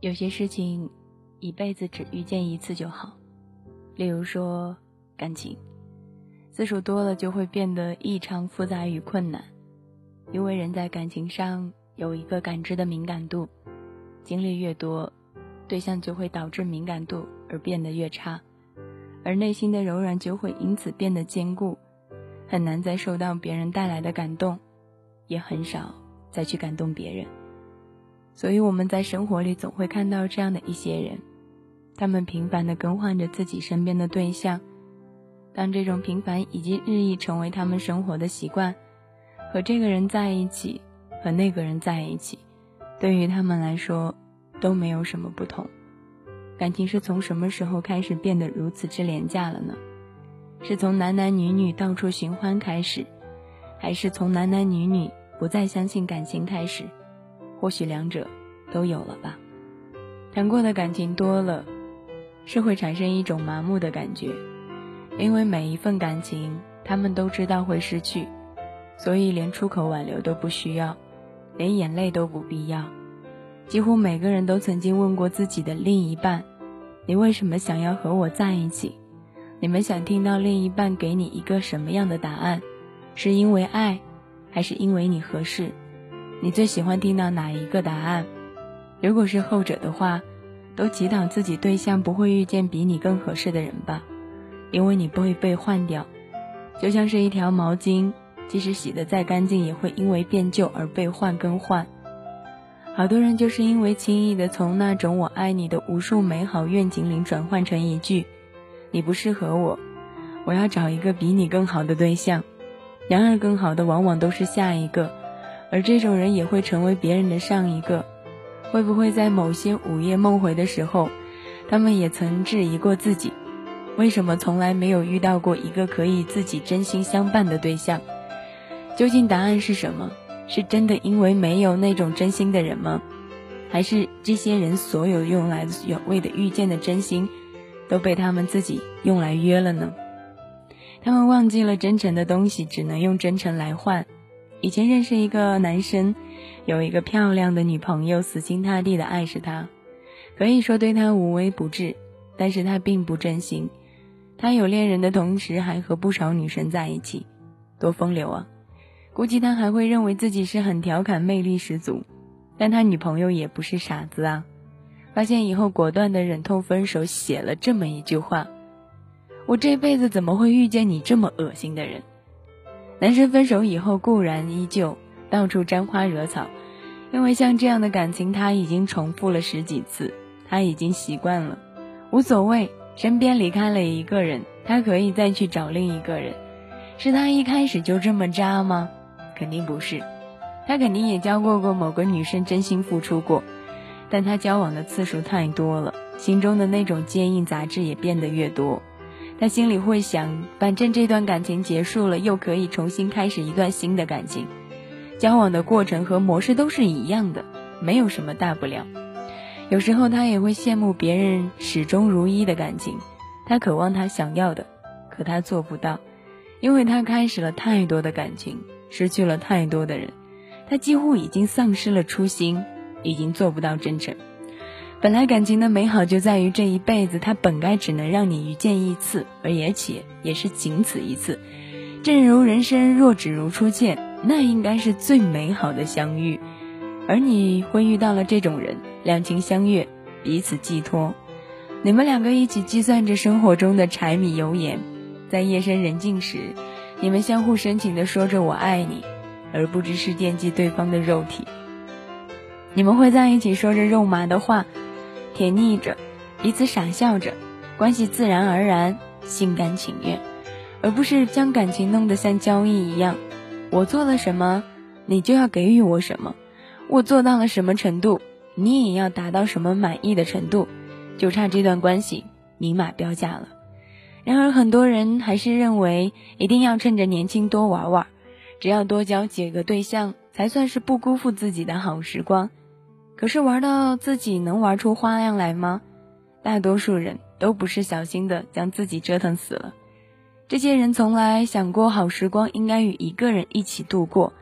有些事情，一辈子只遇见一次就好。例如说，感情，次数多了就会变得异常复杂与困难，因为人在感情上有一个感知的敏感度，经历越多，对象就会导致敏感度而变得越差，而内心的柔软就会因此变得坚固，很难再受到别人带来的感动，也很少再去感动别人。所以我们在生活里总会看到这样的一些人，他们频繁地更换着自己身边的对象。当这种频繁以及日益成为他们生活的习惯，和这个人在一起，和那个人在一起，对于他们来说都没有什么不同。感情是从什么时候开始变得如此之廉价了呢？是从男男女女到处寻欢开始，还是从男男女女不再相信感情开始？或许两者都有了吧。谈过的感情多了，是会产生一种麻木的感觉，因为每一份感情他们都知道会失去，所以连出口挽留都不需要，连眼泪都不必要。几乎每个人都曾经问过自己的另一半：“你为什么想要和我在一起？”你们想听到另一半给你一个什么样的答案？是因为爱，还是因为你合适？你最喜欢听到哪一个答案？如果是后者的话，都祈祷自己对象不会遇见比你更合适的人吧，因为你不会被换掉，就像是一条毛巾，即使洗得再干净，也会因为变旧而被换更换。好多人就是因为轻易的从那种“我爱你”的无数美好愿景里转换成一句“你不适合我，我要找一个比你更好的对象”，然而更好的往往都是下一个。而这种人也会成为别人的上一个，会不会在某些午夜梦回的时候，他们也曾质疑过自己，为什么从来没有遇到过一个可以自己真心相伴的对象？究竟答案是什么？是真的因为没有那种真心的人吗？还是这些人所有用来远为的遇见的真心，都被他们自己用来约了呢？他们忘记了真诚的东西只能用真诚来换。以前认识一个男生，有一个漂亮的女朋友，死心塌地的爱着他，可以说对他无微不至，但是他并不真心。他有恋人的同时，还和不少女生在一起，多风流啊！估计他还会认为自己是很调侃，魅力十足。但他女朋友也不是傻子啊，发现以后果断的忍痛分手，写了这么一句话：“我这辈子怎么会遇见你这么恶心的人？”男生分手以后固然依旧到处沾花惹草，因为像这样的感情他已经重复了十几次，他已经习惯了，无所谓。身边离开了一个人，他可以再去找另一个人。是他一开始就这么渣吗？肯定不是，他肯定也交过过某个女生真心付出过，但他交往的次数太多了，心中的那种坚硬杂质也变得越多。他心里会想，反正这段感情结束了，又可以重新开始一段新的感情，交往的过程和模式都是一样的，没有什么大不了。有时候他也会羡慕别人始终如一的感情，他渴望他想要的，可他做不到，因为他开始了太多的感情，失去了太多的人，他几乎已经丧失了初心，已经做不到真诚。本来感情的美好就在于这一辈子，它本该只能让你遇见一次，而也且也是仅此一次。正如人生若只如初见，那应该是最美好的相遇。而你会遇到了这种人，两情相悦，彼此寄托。你们两个一起计算着生活中的柴米油盐，在夜深人静时，你们相互深情地说着“我爱你”，而不只是惦记对方的肉体。你们会在一起说着肉麻的话。甜腻着，彼此傻笑着，关系自然而然，心甘情愿，而不是将感情弄得像交易一样。我做了什么，你就要给予我什么；我做到了什么程度，你也要达到什么满意的程度，就差这段关系明码标价了。然而，很多人还是认为一定要趁着年轻多玩玩，只要多交几个对象，才算是不辜负自己的好时光。可是玩到自己能玩出花样来吗？大多数人都不是小心的将自己折腾死了。这些人从来想过好时光应该与一个人一起度过，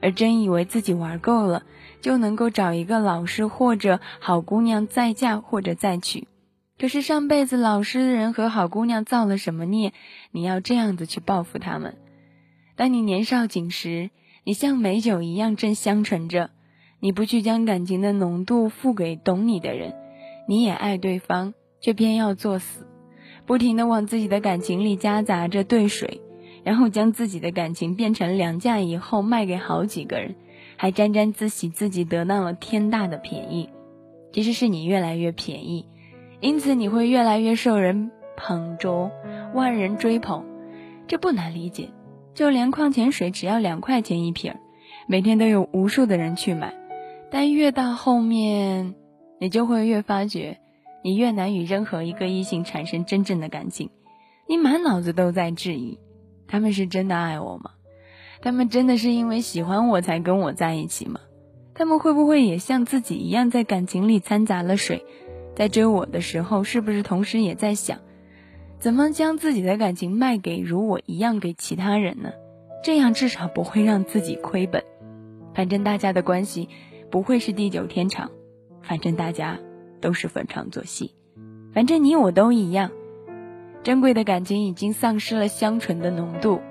而真以为自己玩够了，就能够找一个老师或者好姑娘再嫁或者再娶。可是上辈子老实人和好姑娘造了什么孽？你要这样子去报复他们。当你年少紧时，你像美酒一样正香醇着，你不去将感情的浓度付给懂你的人，你也爱对方，却偏要作死，不停的往自己的感情里夹杂着兑水，然后将自己的感情变成粮价以后卖给好几个人，还沾沾自喜自己得到了天大的便宜。其实是你越来越便宜。因此你会越来越受人捧着，万人追捧，这不难理解。就连矿泉水只要两块钱一瓶，每天都有无数的人去买。但越到后面，你就会越发觉，你越难与任何一个异性产生真正的感情。你满脑子都在质疑：他们是真的爱我吗？他们真的是因为喜欢我才跟我在一起吗？他们会不会也像自己一样，在感情里掺杂了水？在追我的时候，是不是同时也在想，怎么将自己的感情卖给如我一样给其他人呢？这样至少不会让自己亏本。反正大家的关系不会是地久天长，反正大家都是逢场作戏，反正你我都一样。珍贵的感情已经丧失了香醇的浓度，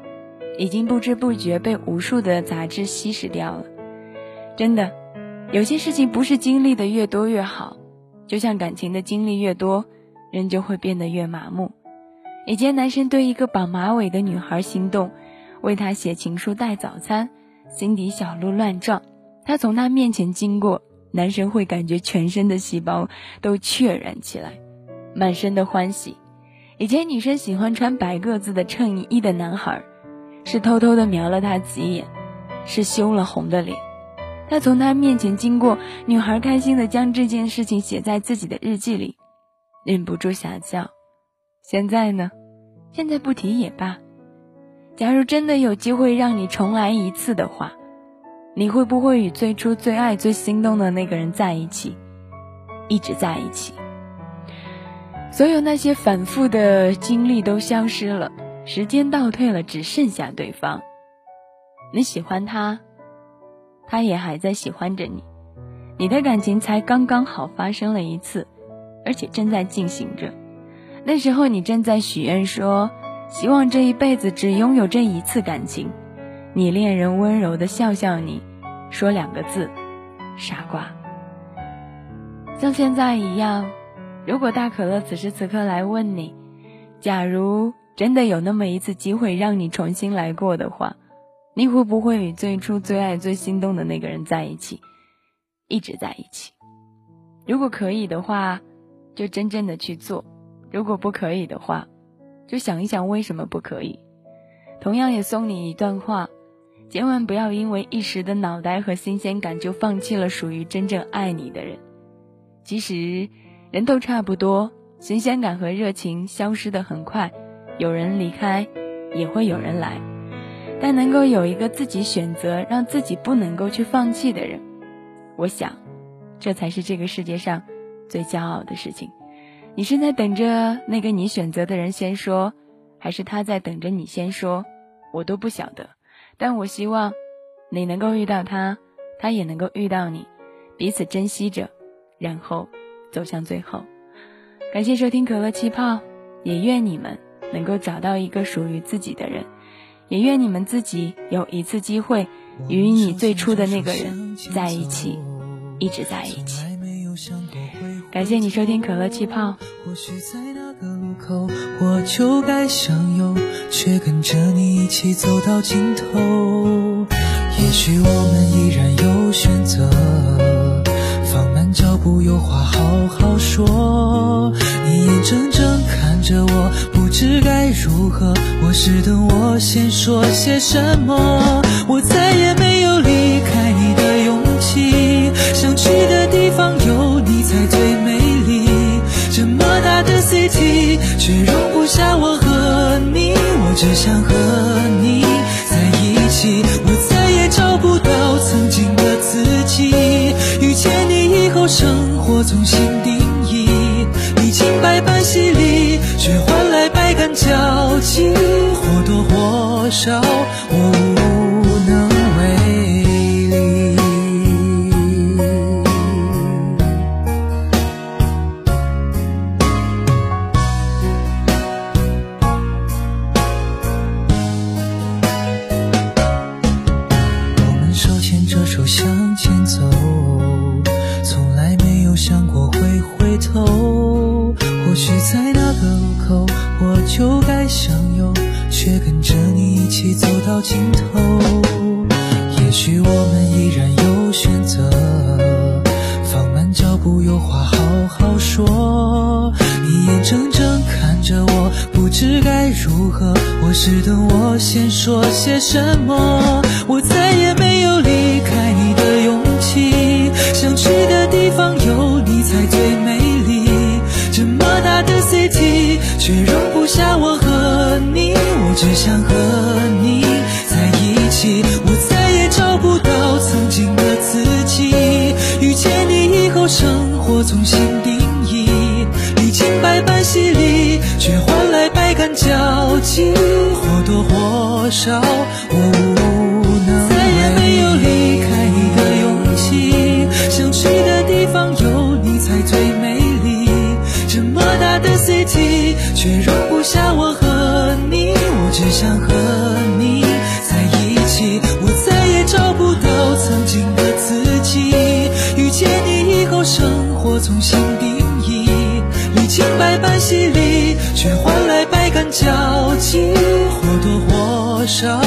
已经不知不觉被无数的杂质稀释掉了。真的，有些事情不是经历的越多越好。就像感情的经历越多，人就会变得越麻木。以前男生对一个绑马尾的女孩心动，为她写情书带早餐，心底小鹿乱撞。他从他面前经过，男生会感觉全身的细胞都雀然起来，满身的欢喜。以前女生喜欢穿白个子的衬衣的男孩，是偷偷的瞄了他几眼，是羞了红的脸。他从他面前经过，女孩开心的将这件事情写在自己的日记里，忍不住想笑。现在呢？现在不提也罢。假如真的有机会让你重来一次的话，你会不会与最初最爱、最心动的那个人在一起，一直在一起？所有那些反复的经历都消失了，时间倒退了，只剩下对方。你喜欢他。他也还在喜欢着你，你的感情才刚刚好发生了一次，而且正在进行着。那时候你正在许愿说，希望这一辈子只拥有这一次感情。你恋人温柔的笑笑你，说两个字：傻瓜。像现在一样，如果大可乐此时此刻来问你，假如真的有那么一次机会让你重新来过的话。你会不会与最初最爱、最心动的那个人在一起，一直在一起？如果可以的话，就真正的去做；如果不可以的话，就想一想为什么不可以。同样也送你一段话：千万不要因为一时的脑袋和新鲜感，就放弃了属于真正爱你的人。其实人都差不多，新鲜感和热情消失的很快，有人离开，也会有人来。但能够有一个自己选择，让自己不能够去放弃的人，我想，这才是这个世界上最骄傲的事情。你是在等着那个你选择的人先说，还是他在等着你先说？我都不晓得。但我希望你能够遇到他，他也能够遇到你，彼此珍惜着，然后走向最后。感谢收听可乐气泡，也愿你们能够找到一个属于自己的人。也愿你们自己有一次机会，与你最初的那个人在一起，一直在一起。感谢你收听可乐气泡。或许在那个路口，我就该相拥，却跟着你一起走到尽头。也许我们依然有选择，放慢脚步，有话好好说。你眼睁睁看着我，不知该如何。我是等我先说些什么，我再也没有离只想和向前走，从来没有想过会回头，或许在那个路口我就该向右，却跟着你一起走到尽头，也许我们依然有选择，放慢脚步，有话好好说，你眼睁睁看着我，不知该如何，或是等我先说些什么，我再也。我重新定义，历经百般洗礼，却换来百感交集，或多或少我无能。再也没有离开你的勇气，想去的地方有你才最美丽。这么大的 city，却容不下我和你，我只想和却换来百感交集或多或少